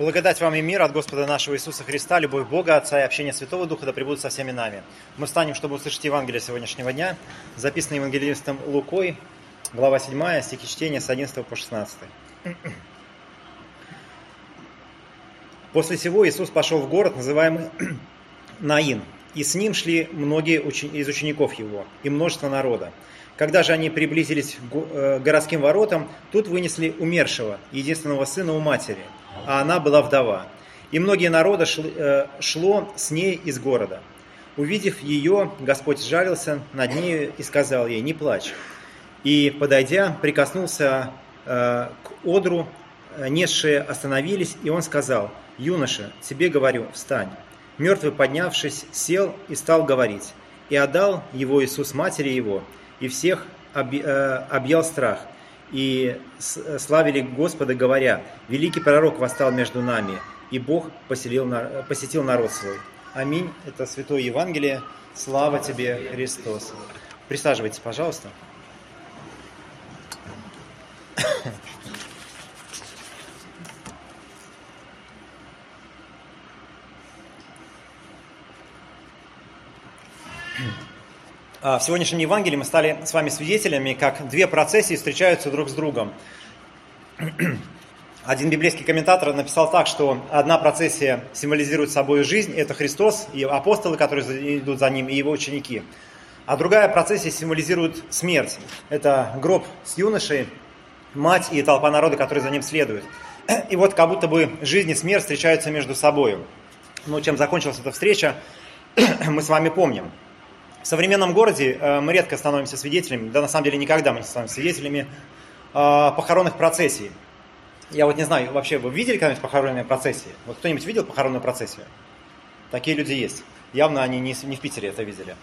Благодать вам и мир от Господа нашего Иисуса Христа, любовь Бога, Отца и общение Святого Духа да пребудут со всеми нами. Мы встанем, чтобы услышать Евангелие сегодняшнего дня, записанное евангелистом Лукой, глава 7, стихи чтения с 11 по 16. После всего Иисус пошел в город, называемый Наин, и с ним шли многие из учеников его и множество народа. Когда же они приблизились к э, городским воротам, тут вынесли умершего, единственного сына у матери – а она была вдова. И многие народы э, шло с ней из города. Увидев ее, Господь жалился над нею и сказал ей, не плачь. И, подойдя, прикоснулся э, к одру, э, несшие остановились, и он сказал, юноша, тебе говорю, встань. Мертвый, поднявшись, сел и стал говорить. И отдал его Иисус матери его, и всех объял страх – и славили Господа, говоря, «Великий пророк восстал между нами, и Бог поселил, посетил народ свой». Аминь. Это Святое Евангелие. Слава тебе, Христос. Присаживайтесь, пожалуйста. В сегодняшнем Евангелии мы стали с вами свидетелями, как две процессии встречаются друг с другом. Один библейский комментатор написал так, что одна процессия символизирует собой жизнь, это Христос и апостолы, которые идут за ним, и его ученики. А другая процессия символизирует смерть. Это гроб с юношей, мать и толпа народа, которые за ним следуют. И вот как будто бы жизнь и смерть встречаются между собой. Но чем закончилась эта встреча, мы с вами помним. В современном городе э, мы редко становимся свидетелями, да на самом деле никогда мы не становимся свидетелями э, похоронных процессий. Я вот не знаю, вообще вы видели когда-нибудь похоронные процессии? Вот кто-нибудь видел похоронную процессию? Такие люди есть. Явно они не, не в Питере это видели.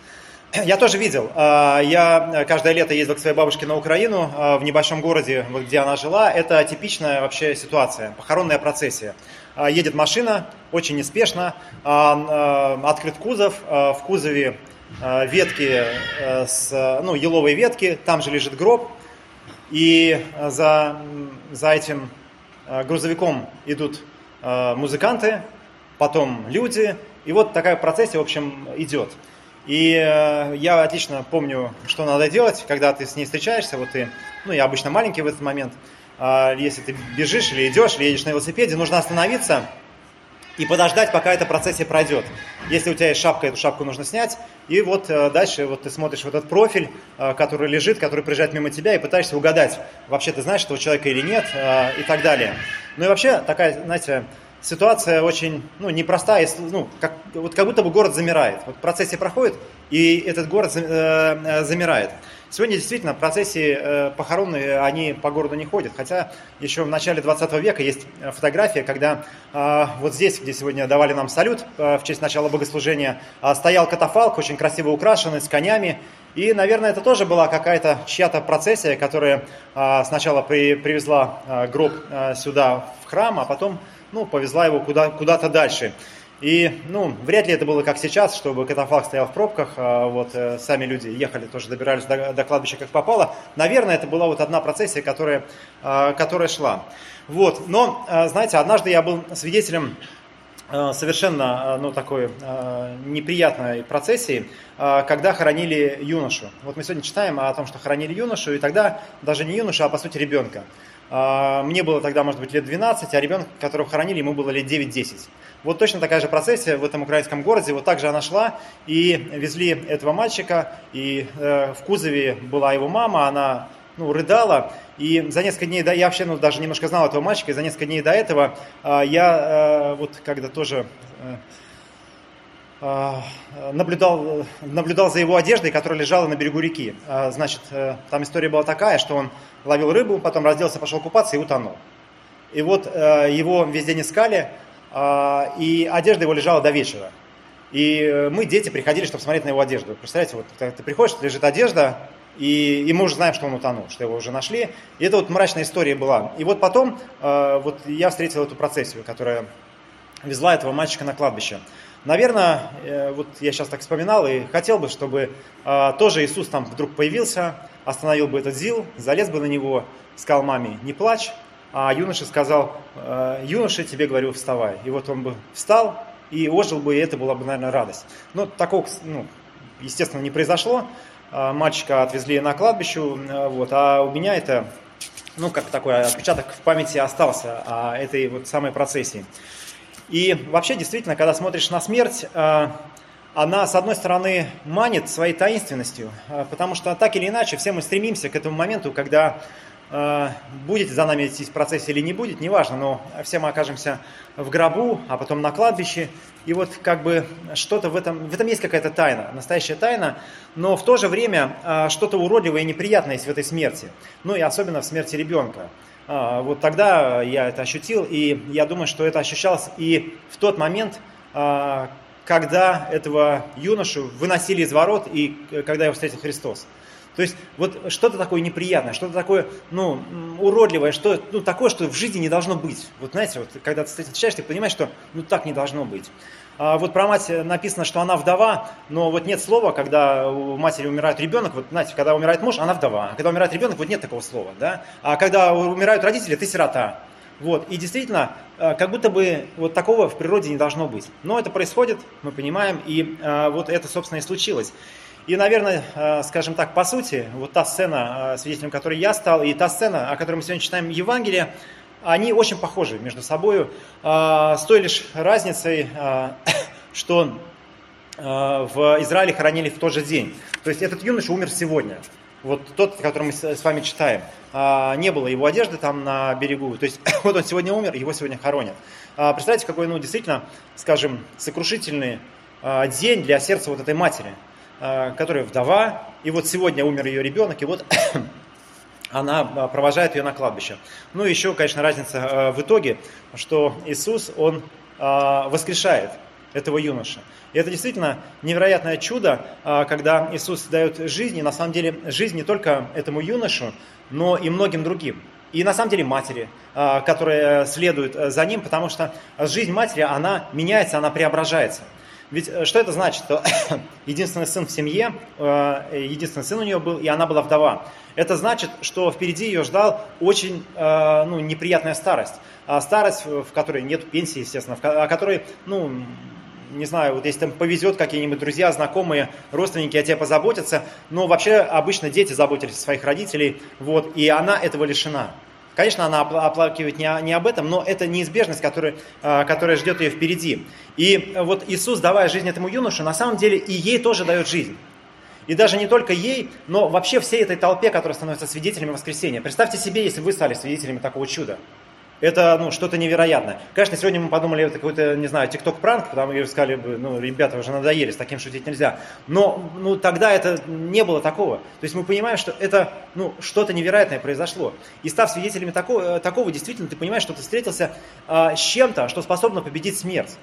Я тоже видел. Э, я каждое лето ездил к своей бабушке на Украину, в небольшом городе, где она жила. Это типичная вообще ситуация, похоронная процессия. Едет машина, очень неспешно, открыт кузов, в кузове ветки, э, с, ну, еловые ветки, там же лежит гроб, и э, за, за этим грузовиком идут музыканты, потом люди, и вот такая процессия, в общем, идет. И я отлично помню, что надо делать, когда ты с ней встречаешься, вот ты, ну, я обычно маленький в этот момент, если ты бежишь или идешь, или едешь на велосипеде, нужно остановиться, и подождать, пока эта процессия пройдет. Если у тебя есть шапка, эту шапку нужно снять, и вот э, дальше вот ты смотришь вот этот профиль, э, который лежит, который приезжает мимо тебя, и пытаешься угадать, вообще ты знаешь этого человека или нет, э, и так далее. Ну и вообще такая, знаете, ситуация очень ну, непростая, ну, как, вот как будто бы город замирает. Вот процессия проходит, и этот город замирает. Сегодня действительно процессии э, похоронные, они по городу не ходят. Хотя еще в начале 20 века есть э, фотография, когда э, вот здесь, где сегодня давали нам салют в честь начала богослужения, стоял катафалк, очень красиво украшенный, с конями. И, наверное, это тоже была какая-то чья-то процессия, которая сначала при, привезла гроб сюда в храм, а потом ну, повезла его куда, куда-то дальше. И, ну, вряд ли это было как сейчас, чтобы катафалк стоял в пробках, а вот э, сами люди ехали, тоже добирались до, до кладбища как попало. Наверное, это была вот одна процессия, которая, э, которая шла. Вот, но, э, знаете, однажды я был свидетелем совершенно, ну, такой неприятной процессии, когда хоронили юношу. Вот мы сегодня читаем о том, что хоронили юношу, и тогда даже не юношу, а по сути ребенка. Э, мне было тогда, может быть, лет 12, а ребенок, которого хоронили, ему было лет 9-10. Вот точно такая же процессия в этом украинском городе, вот так же она шла, и везли этого мальчика, и э, в кузове была его мама, она ну, рыдала, и за несколько дней, да, я вообще ну, даже немножко знал этого мальчика, и за несколько дней до этого э, я э, вот когда тоже э наблюдал, наблюдал за его одеждой, которая лежала на берегу реки. Э, значит, э, там история была такая, что он ловил рыбу, потом разделся, пошел купаться и утонул. И вот его весь день искали, а, и одежда его лежала до вечера. И э, мы, дети, приходили, чтобы смотреть на его одежду. Представляете, вот ты приходишь, лежит одежда, и, и мы уже знаем, что он утонул, что его уже нашли. И это вот мрачная история была. И вот потом э, вот я встретил эту процессию, которая везла этого мальчика на кладбище. Наверное, э, вот я сейчас так вспоминал и хотел бы, чтобы тоже Иисус там вдруг появился, остановил бы этот ЗИЛ, залез бы на него, сказал маме, не плачь, а юноша сказал, «Э, юноша, тебе говорю, вставай. И вот он бы встал и ожил бы, и это была бы, наверное, радость. Но такого, ну, естественно, не произошло. А, мальчика отвезли на кладбище, э, вот, а у меня это, ну, как такой отпечаток в памяти остался о этой вот самой процессии. И вообще, действительно, когда смотришь на смерть, э, она, с одной стороны, манит своей таинственностью, э, потому что так или иначе все мы стремимся к этому моменту, когда Э, будет за нами идти процесс или не будет, неважно, но все мы окажемся в гробу, а потом на кладбище. И вот как бы что-то в этом, в этом есть какая-то тайна, настоящая тайна, но в то же время что-то уродливое и неприятное есть в этой смерти. Ну и особенно в смерти ребенка. Э, вот тогда я это ощутил, и я думаю, что это ощущалось и в тот момент, когда этого юношу выносили из ворот, и когда его встретил Христос. То есть вот что-то такое неприятное, что-то такое, ну, уродливое, что, ну, такое, что в жизни не должно быть. Вот знаете, вот когда ты встречаешь, ты понимаешь, что ну так не должно быть. А вот про мать написано, что она вдова, но вот нет слова, когда у матери умирает ребенок, вот знаете, когда умирает муж, она вдова, а когда умирает ребенок, вот нет такого слова, да. А когда умирают родители, ты сирота. Вот, и действительно, э, как будто бы вот такого в природе не должно быть. Но это происходит, мы понимаем, и а, вот это, собственно, и случилось. И, наверное, э, скажем так, по сути, вот та сцена, э, свидетелем которой я стал, и та сцена, о которой мы сегодня читаем Евангелие, они очень похожи между собой, э, с той лишь разницей, что в Израиле хоронили в тот же день. То есть этот юноша умер сегодня. Вот тот, который мы с вами читаем. Не было его одежды там на берегу. То есть вот он сегодня умер, его сегодня хоронят. Представляете, какой, ну, действительно, скажем, сокрушительный день для сердца вот этой матери. Э, которая вдова, и вот сегодня умер ее ребенок, и вот она э, провожает ее на кладбище. Ну и еще, конечно, разница э, в итоге, что Иисус, Он воскрешает этого юноша. И это действительно невероятное чудо, когда Иисус дает жизнь, и на самом деле жизнь не только этому юношу, но и многим другим. И на самом деле матери, которые следуют за ним, потому что жизнь матери, она меняется, она преображается. Ведь э, что это значит? Что единственный сын в семье, э, единственный сын у нее был, и она была вдова. Это значит, что впереди ее ждал очень э, ну, неприятная старость. А старость, в которой нет пенсии, естественно, о которой, ну, не знаю, вот если там повезет, какие-нибудь друзья, знакомые, родственники о тебе позаботятся, но вообще обычно дети заботились о своих родителей, вот, и она этого лишена. Конечно, она оплакивает не, не об этом, но это неизбежность, которая, а, которая ждет ее впереди. И вот Иисус, давая жизнь этому юноше, на самом деле и ей тоже дает жизнь. И даже не только ей, но вообще всей этой толпе, которая становится свидетелями воскресения. Представьте себе, если вы стали свидетелями такого чуда. Это ну, что-то невероятное. Конечно, сегодня мы подумали, это какой-то, не знаю, тикток-пранк, потому что сказали бы, ну, ребята, уже надоели, с таким шутить нельзя. Но ну, тогда это не было такого. То есть мы понимаем, что это ну, что-то невероятное произошло. И став свидетелями такого, э, такого действительно, ты понимаешь, что ты встретился а, с чем-то, что способно победить смерть.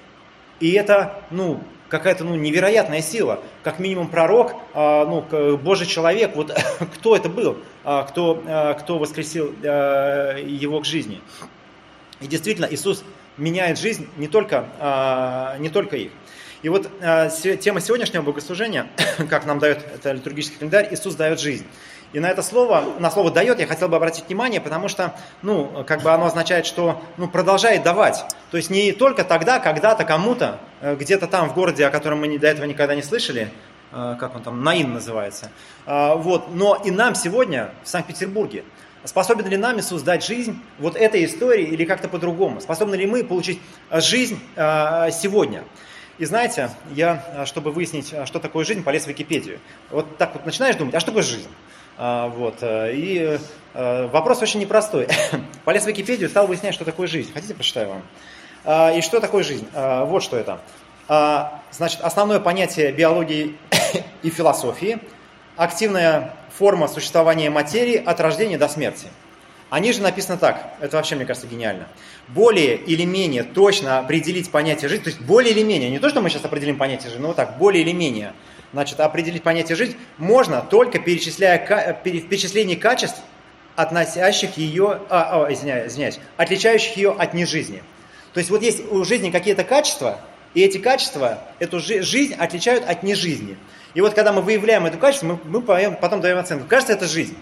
И это, ну, какая-то ну, невероятная сила. Как минимум пророк, а, ну, Божий человек, вот кто это был, а, кто, а, кто воскресил а, его к жизни. И действительно, Иисус меняет жизнь не только, а, не только их. И вот а, тема сегодняшнего богослужения, как нам дает это литургический календарь, Иисус дает жизнь. И на это слово, на слово «дает» я хотел бы обратить внимание, потому что, ну, как бы оно означает, что, ну, продолжает давать. То есть не только тогда, когда-то, кому-то, э, где-то там в городе, о котором мы до этого никогда не слышали, э, как он там, Наин называется, а, вот, но и нам сегодня в Санкт-Петербурге. Способен ли нам Иисус дать жизнь вот этой истории или как-то по-другому? Способны ли мы получить э, жизнь э, сегодня? И знаете, я, э, чтобы выяснить, что такое жизнь, полез в Википедию. Вот так вот начинаешь думать, а что такое жизнь? Вот. И вопрос очень непростой. Полез в Википедию, стал выяснять, что такое жизнь. Хотите, прочитаю вам? И что такое жизнь? Вот что это. Значит, основное понятие биологии и философии – активная форма существования материи от рождения до смерти. А ниже написано так, это вообще, мне кажется, гениально. Более или менее точно определить понятие жизни, то есть более или менее, не то, что мы сейчас определим понятие жизни, но вот так, более или менее, значит, определить понятие жизнь можно только перечисляя, перечисление качеств, относящих ее, а, а, извиняюсь, извиняюсь, отличающих ее от нежизни. То есть вот есть у жизни какие-то качества, и эти качества эту жизнь отличают от нежизни. И вот когда мы выявляем это качество, мы, мы потом даем оценку. Кажется, это жизнь.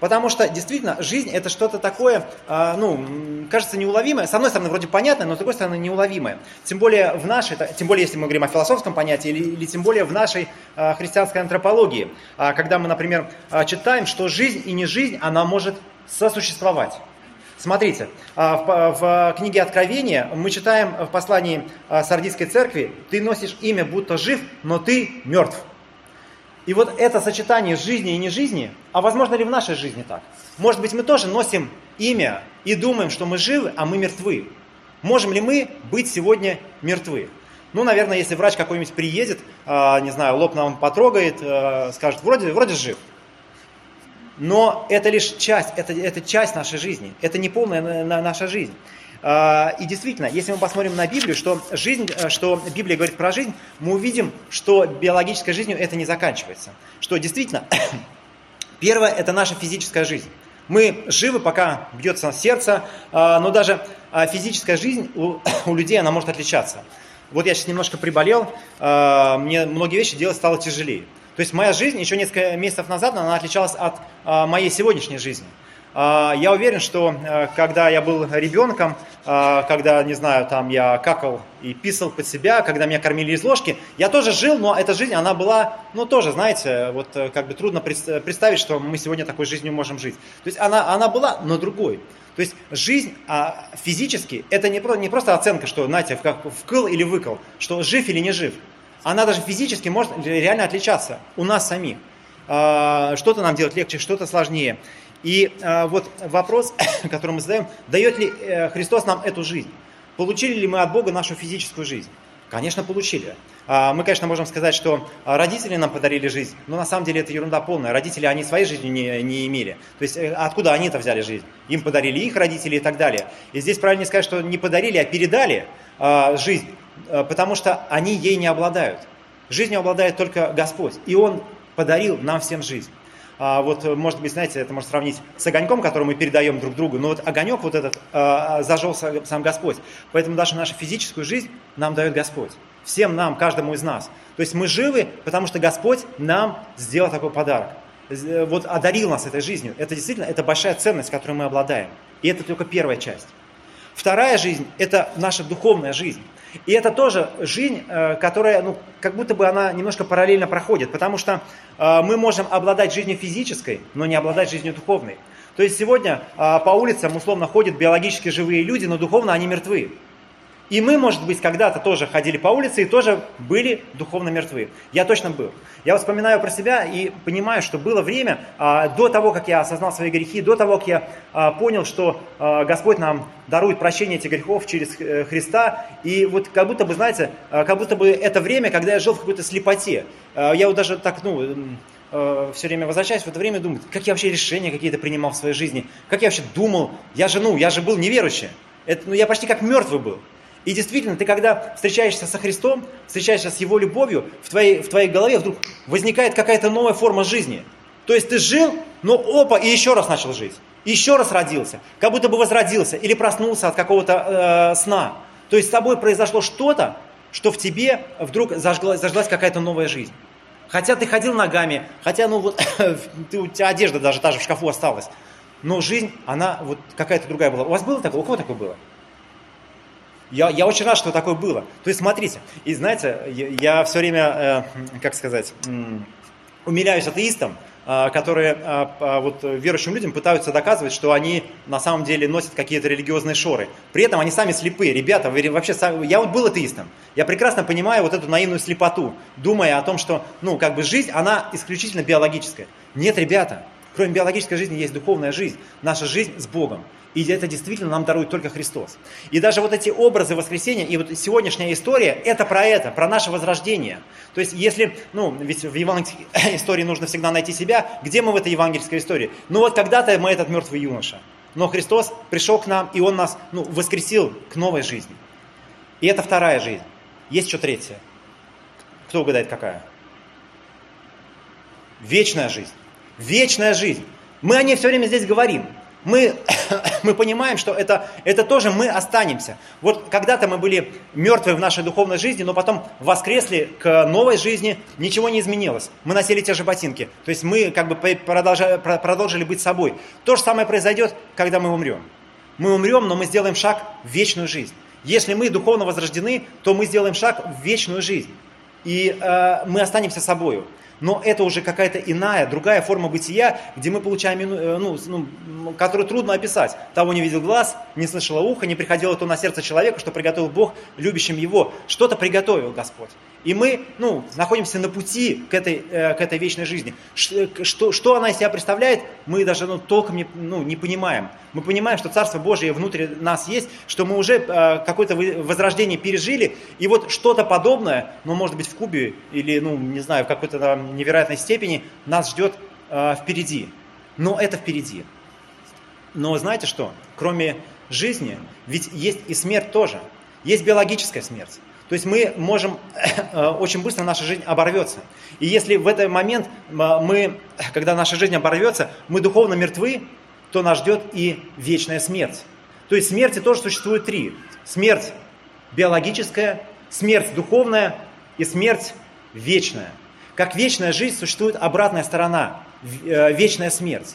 Потому что действительно жизнь это что-то такое, а, ну, кажется неуловимое. С одной стороны, вроде понятное, но с другой стороны неуловимое. Тем более в нашей, тем более если мы говорим о философском понятии, или, или тем более в нашей а, христианской антропологии, а, когда мы, например, читаем, что жизнь и не жизнь, она может сосуществовать. Смотрите, в, в книге Откровения мы читаем в послании Сардийской церкви, ты носишь имя, будто жив, но ты мертв. И вот это сочетание жизни и не жизни, а возможно ли в нашей жизни так? Может быть, мы тоже носим имя и думаем, что мы живы, а мы мертвы. Можем ли мы быть сегодня мертвы? Ну, наверное, если врач какой-нибудь приедет, не знаю, лоб нам потрогает, скажет, вроде, вроде жив. Но это лишь часть, это, это часть нашей жизни, это не полная наша жизнь. А, и действительно, если мы посмотрим на Библию, что, жизнь, э, что Библия говорит про жизнь, мы увидим, что биологической жизнью это не заканчивается. Что действительно, первое – это наша физическая жизнь. Мы живы, пока бьется сердце, а, но даже а, физическая жизнь у, у людей, она может отличаться. Вот я сейчас немножко приболел, мне многие вещи делать стало тяжелее. То есть моя жизнь еще несколько месяцев назад, она отличалась от моей сегодняшней жизни. А, я уверен, что э, когда я был ребенком, а, когда, не знаю, там я какал и писал под себя, когда меня кормили из ложки, я тоже жил, но эта жизнь, она была, ну тоже, знаете, вот э, как бы трудно представить, что мы сегодня такой жизнью можем жить. То есть она, она была, но другой. То есть жизнь а, физически, это не, не просто оценка, что, знаете, как вкл или выкл, что жив или не жив. Она даже физически может реально отличаться у нас самих. Что-то нам делать легче, что-то сложнее. И э, вот вопрос, который мы задаем, дает ли э, Христос нам эту жизнь? Получили ли мы от Бога нашу физическую жизнь? Конечно, получили. А, мы, конечно, можем сказать, что родители нам подарили жизнь, но на самом деле это ерунда полная. Родители, они своей жизни не, не имели. То есть э, откуда они-то взяли жизнь? Им подарили их родители и так далее. И здесь правильно сказать, что не подарили, а передали а, жизнь, потому что они ей не обладают. Жизнью обладает только Господь, и Он подарил нам всем жизнь. А, вот, э, может быть, знаете, это можно сравнить с огоньком, который мы передаем друг другу, но вот огонек вот этот а, зажел сам Господь. Поэтому даже нашу физическую жизнь нам дает Господь. Всем нам, каждому из нас. То есть мы живы, потому что Господь нам сделал такой подарок. Э, вот одарил нас этой жизнью. Это действительно, это большая ценность, которой мы обладаем. И это только первая часть. Вторая жизнь – это наша духовная жизнь. И это тоже жизнь, э, которая, ну, как будто бы она немножко параллельно проходит, потому что э, мы можем обладать жизнью физической, но не обладать жизнью духовной. То есть сегодня э, по улицам условно ходят биологически живые люди, но духовно они мертвы. И мы, может быть, когда-то тоже ходили по улице и тоже были духовно мертвы. Я точно был. Я вспоминаю про себя и понимаю, что было время а, до того, как я осознал свои грехи, до того, как я а, понял, что а, Господь нам дарует прощение этих грехов через э, Христа. И вот как будто бы, знаете, а, как будто бы это время, когда я жил в какой-то слепоте. А, я вот даже так, ну, э, все время возвращаюсь в это время и думаю, как я вообще решения какие-то принимал в своей жизни, как я вообще думал, я же, ну, я же был неверующий. Это, ну, я почти как мертвый был. И действительно, ты когда встречаешься со Христом, встречаешься с Его любовью, в твоей, в твоей голове вдруг возникает какая-то новая форма жизни. То есть ты жил, но опа, и еще раз начал жить. Еще раз родился, как будто бы возродился или проснулся от какого-то э, сна. То есть с тобой произошло что-то, что в тебе вдруг зажглась, зажглась какая-то новая жизнь. Хотя ты ходил ногами, хотя ну вот ты, у тебя одежда даже та же в шкафу осталась. Но жизнь, она вот какая-то другая была. У вас было такое? У кого такое было? Я, я очень рад, что такое было. То есть, смотрите, и знаете, я, я все время, э, как сказать, э, умиляюсь атеистам, э, которые э, вот, верующим людям пытаются доказывать, что они на самом деле носят какие-то религиозные шоры. При этом они сами слепые. Ребята, вы, вообще, я вот был атеистом. Я прекрасно понимаю вот эту наивную слепоту, думая о том, что, ну, как бы жизнь, она исключительно биологическая. Нет, ребята, кроме биологической жизни есть духовная жизнь, наша жизнь с Богом. И это действительно нам дарует только Христос. И даже вот эти образы воскресения и вот сегодняшняя история, это про это, про наше возрождение. То есть если, ну, ведь в евангельской истории нужно всегда найти себя, где мы в этой евангельской истории? Ну вот когда-то мы этот мертвый юноша. Но Христос пришел к нам, и Он нас ну, воскресил к новой жизни. И это вторая жизнь. Есть еще третья. Кто угадает, какая? Вечная жизнь. Вечная жизнь. Мы о ней все время здесь говорим. мы, мы понимаем, что это, это тоже мы останемся. Вот когда-то мы были мертвы в нашей духовной жизни, но потом воскресли к новой жизни, ничего не изменилось. Мы носили те же ботинки. То есть мы как бы продолжали, продолжили быть собой. То же самое произойдет, когда мы умрем. Мы умрем, но мы сделаем шаг в вечную жизнь. Если мы духовно возрождены, то мы сделаем шаг в вечную жизнь. И э, мы останемся собою но это уже какая-то иная, другая форма бытия, где мы получаем, э, ну, ну, которую трудно описать. Того не видел глаз, не слышало ухо, не приходило то на сердце человека, что приготовил Бог любящим его. Что-то приготовил Господь. И мы ну, находимся на пути к этой, э, к этой вечной жизни. Что, что она из себя представляет, мы даже ну, толком не, ну, не понимаем. Мы понимаем, что Царство Божие внутри нас есть, что мы уже э, какое-то возрождение пережили, и вот что-то подобное, ну, может быть, в Кубе или, ну, не знаю, в какой-то невероятной степени нас ждет э, впереди. Но это впереди. Но знаете что? Кроме жизни, ведь есть и смерть тоже. Есть биологическая смерть. То есть мы можем, э, очень быстро наша жизнь оборвется. И если в этот момент э, мы, когда наша жизнь оборвется, мы духовно мертвы, то нас ждет и вечная смерть. То есть смерти тоже существует три. Смерть биологическая, смерть духовная и смерть вечная. Как вечная жизнь существует обратная сторона, э, вечная смерть.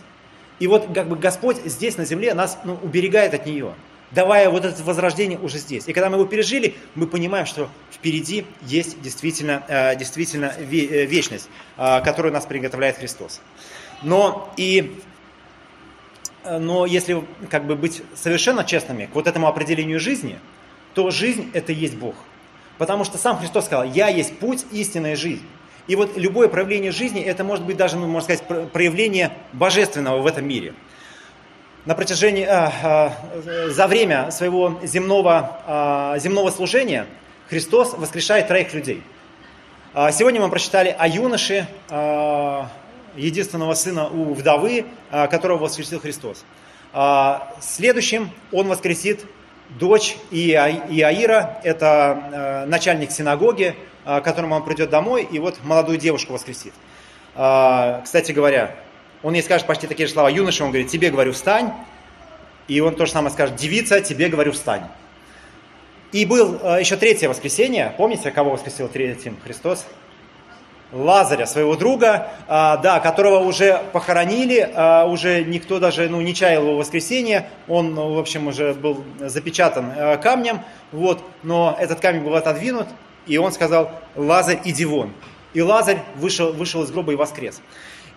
И вот как бы Господь здесь на земле нас ну, уберегает от нее давая вот это возрождение уже здесь. И когда мы его пережили, мы понимаем, что впереди есть действительно, э, действительно э, вечность, э, которую нас приготовляет Христос. Но и но если как бы быть совершенно честными к вот этому определению жизни, то жизнь это есть Бог. Потому что сам Христос сказал, я есть путь, истинная жизнь. И вот любое проявление жизни, это может быть даже, ну, можно сказать, проявление божественного в этом мире на протяжении, э, э, за время своего земного, э, земного служения Христос воскрешает троих людей. Сегодня мы прочитали о юноше, единственного сына у вдовы, которого воскресил Христос. Следующим он воскресит дочь Иаира, это начальник синагоги, э, которому он придет домой, и вот молодую девушку воскресит. Кстати говоря, он ей скажет почти такие же слова. Юноша, он говорит, тебе говорю, встань. И он то же самое скажет, девица, тебе говорю, встань. И был э, еще третье воскресенье. Помните, кого воскресил третьим Христос? Лазаря, своего друга, а, да, которого уже похоронили, а, уже никто даже ну, не чаял его воскресения, он, ну, в общем, уже был запечатан камнем, вот, но этот камень был отодвинут, и он сказал, Лазарь, иди вон. И Лазарь вышел, вышел из гроба и воскрес.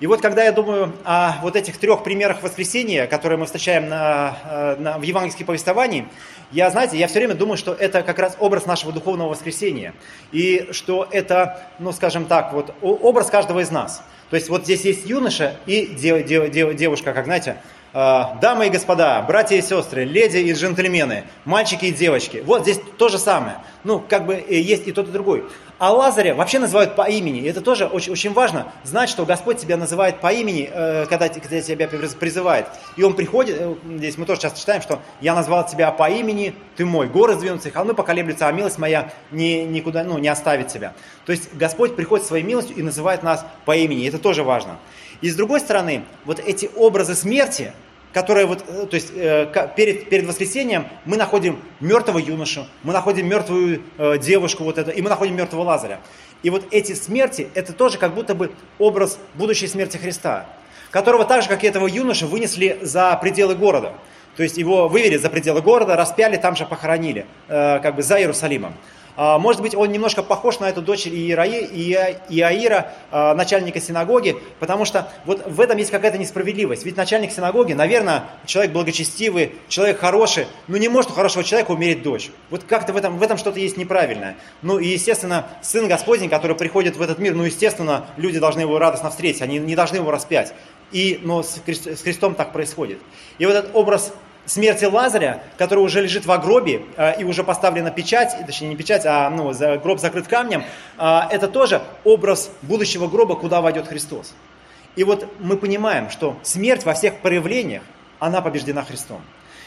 И вот когда я думаю о вот этих трех примерах воскресения, которые мы встречаем на, э, на, в евангельском повествовании, я, знаете, я все время думаю, что это как раз образ нашего духовного воскресения. И что это, ну, скажем так, вот образ каждого из нас. То есть вот здесь есть юноша и дев, дев, дев, девушка, как знаете, дамы и господа, братья и сестры, леди и джентльмены, мальчики и девочки. Вот здесь то же самое. Ну, как бы э, есть и тот, и другой. А Лазаря вообще называют по имени. Это тоже очень, очень важно, знать, что Господь тебя называет по имени, э, когда, когда тебя призывает. И Он приходит, э, здесь мы тоже часто читаем, что «Я назвал тебя по имени, ты мой, горы сдвинутся, и холмы поколеблются, а милость моя не, никуда, ну, не оставит тебя». То есть Господь приходит своей милостью и называет нас по имени. Это тоже важно. И с другой стороны, вот эти образы смерти, которая вот, э, то есть э, перед, перед воскресением мы находим мертвого юношу, мы находим мертвую э, девушку вот это, и мы находим мертвого Лазаря. И вот эти смерти, это тоже как будто бы образ будущей смерти Христа, которого так же, как и этого юноша, вынесли за пределы города. То есть его вывели за пределы города, распяли, там же похоронили, как бы за Иерусалимом. А, может быть, он немножко похож на эту дочь Иаира, а, начальника синагоги, потому что вот в этом есть какая-то несправедливость. Ведь начальник синагоги, наверное, человек благочестивый, человек хороший, но не может у хорошего человека умереть дочь. Вот как-то в этом, в этом что-то есть неправильное. Ну и, естественно, Сын Господень, который приходит в этот мир, ну, естественно, люди должны его радостно встретить, они не должны его распять. И, но с, Христом так происходит. И вот этот образ смерти Лазаря, который уже лежит в гробе э, и уже поставлена печать, точнее не печать, а ну, за, гроб закрыт камнем, э, это тоже образ будущего гроба, куда войдет Христос. И вот мы понимаем, что смерть во всех проявлениях, она побеждена Христом.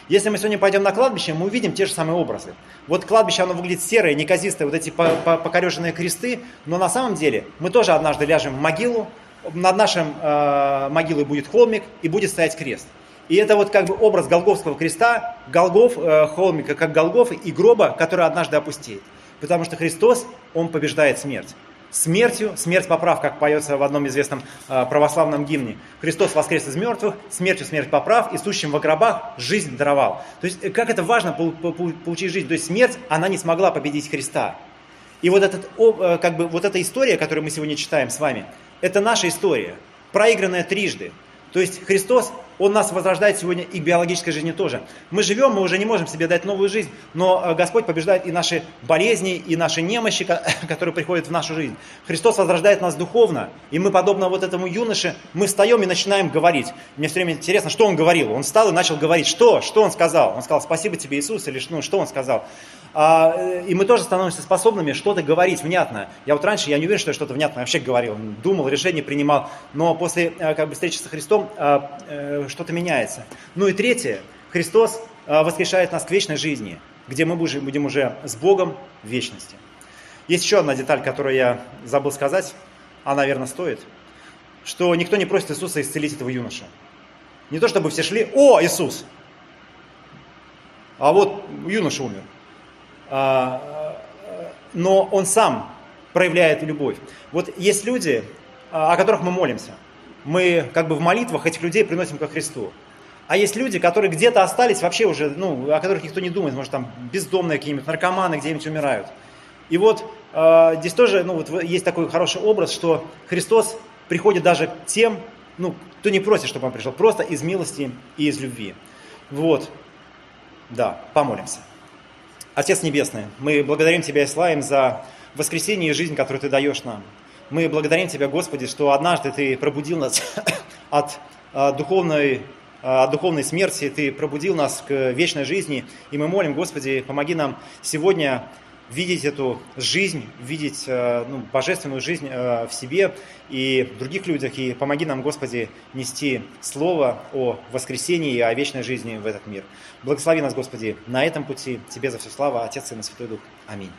Если мы сегодня пойдем на кладбище, мы увидим те же самые образы. Вот кладбище, оно выглядит серое, неказистое, вот эти покореженные кресты, но на самом деле мы тоже однажды ляжем в могилу, над нашим э, могилой будет холмик и будет стоять крест. И это вот как бы образ Голговского креста, Голгов, э, холмика, как Голгов и гроба, который однажды опустеет. Потому что Христос, Он побеждает смерть. Смертью, смерть поправ, как поется в одном известном э, православном гимне. Христос воскрес из мертвых, смертью смерть поправ, и сущим в гробах жизнь даровал. То есть, э, как это важно получить жизнь. То есть, смерть, она не смогла победить Христа. И вот, этот, как бы, вот эта история, которую мы сегодня читаем с вами, это наша история, проигранная трижды. То есть Христос он нас возрождает сегодня и биологической жизни тоже. Мы живем, мы уже не можем себе дать новую жизнь, но э, Господь побеждает и наши болезни, и наши немощи, которые приходят в нашу жизнь. Христос возрождает нас духовно, и мы, подобно вот этому юноше, мы встаем и начинаем говорить. Мне все время интересно, что он говорил. Он встал и начал говорить. Что? Что он сказал? Он сказал, спасибо тебе, Иисус, или ну, что он сказал? А, э, и мы тоже становимся способными что-то говорить внятно. Я вот раньше, я не уверен, что я что-то внятно вообще говорил, думал, решение принимал, но после э, как бы, встречи со Христом что-то меняется. Ну и третье, Христос а, воскрешает нас к вечной жизни, где мы будем уже с Богом в вечности. Есть еще одна деталь, которую я забыл сказать, она, наверное, стоит, что никто не просит Иисуса исцелить этого юношу. Не то, чтобы все шли, о, Иисус, а вот юноша умер. А, но он сам проявляет любовь. Вот есть люди, а, о которых мы молимся мы как бы в молитвах этих людей приносим ко Христу. А есть люди, которые где-то остались вообще уже, ну, о которых никто не думает, может, там бездомные какие-нибудь, наркоманы где-нибудь умирают. И вот э, здесь тоже, ну, вот есть такой хороший образ, что Христос приходит даже тем, ну, кто не просит, чтобы он пришел, просто из милости и из любви. Вот, да, помолимся. Отец Небесный, мы благодарим Тебя и славим за воскресение и жизнь, которую Ты даешь нам. Мы благодарим Тебя, Господи, что однажды Ты пробудил нас от а, духовной, а, от духовной смерти, Ты пробудил нас к вечной жизни. И мы молим, Господи, помоги нам сегодня видеть эту жизнь, видеть а, ну, божественную жизнь в себе и в других людях. И помоги нам, Господи, нести слово о воскресении и о вечной жизни в этот мир. Благослови нас, Господи, на этом пути. Тебе за все слава, Отец и на Святой Дух. Аминь.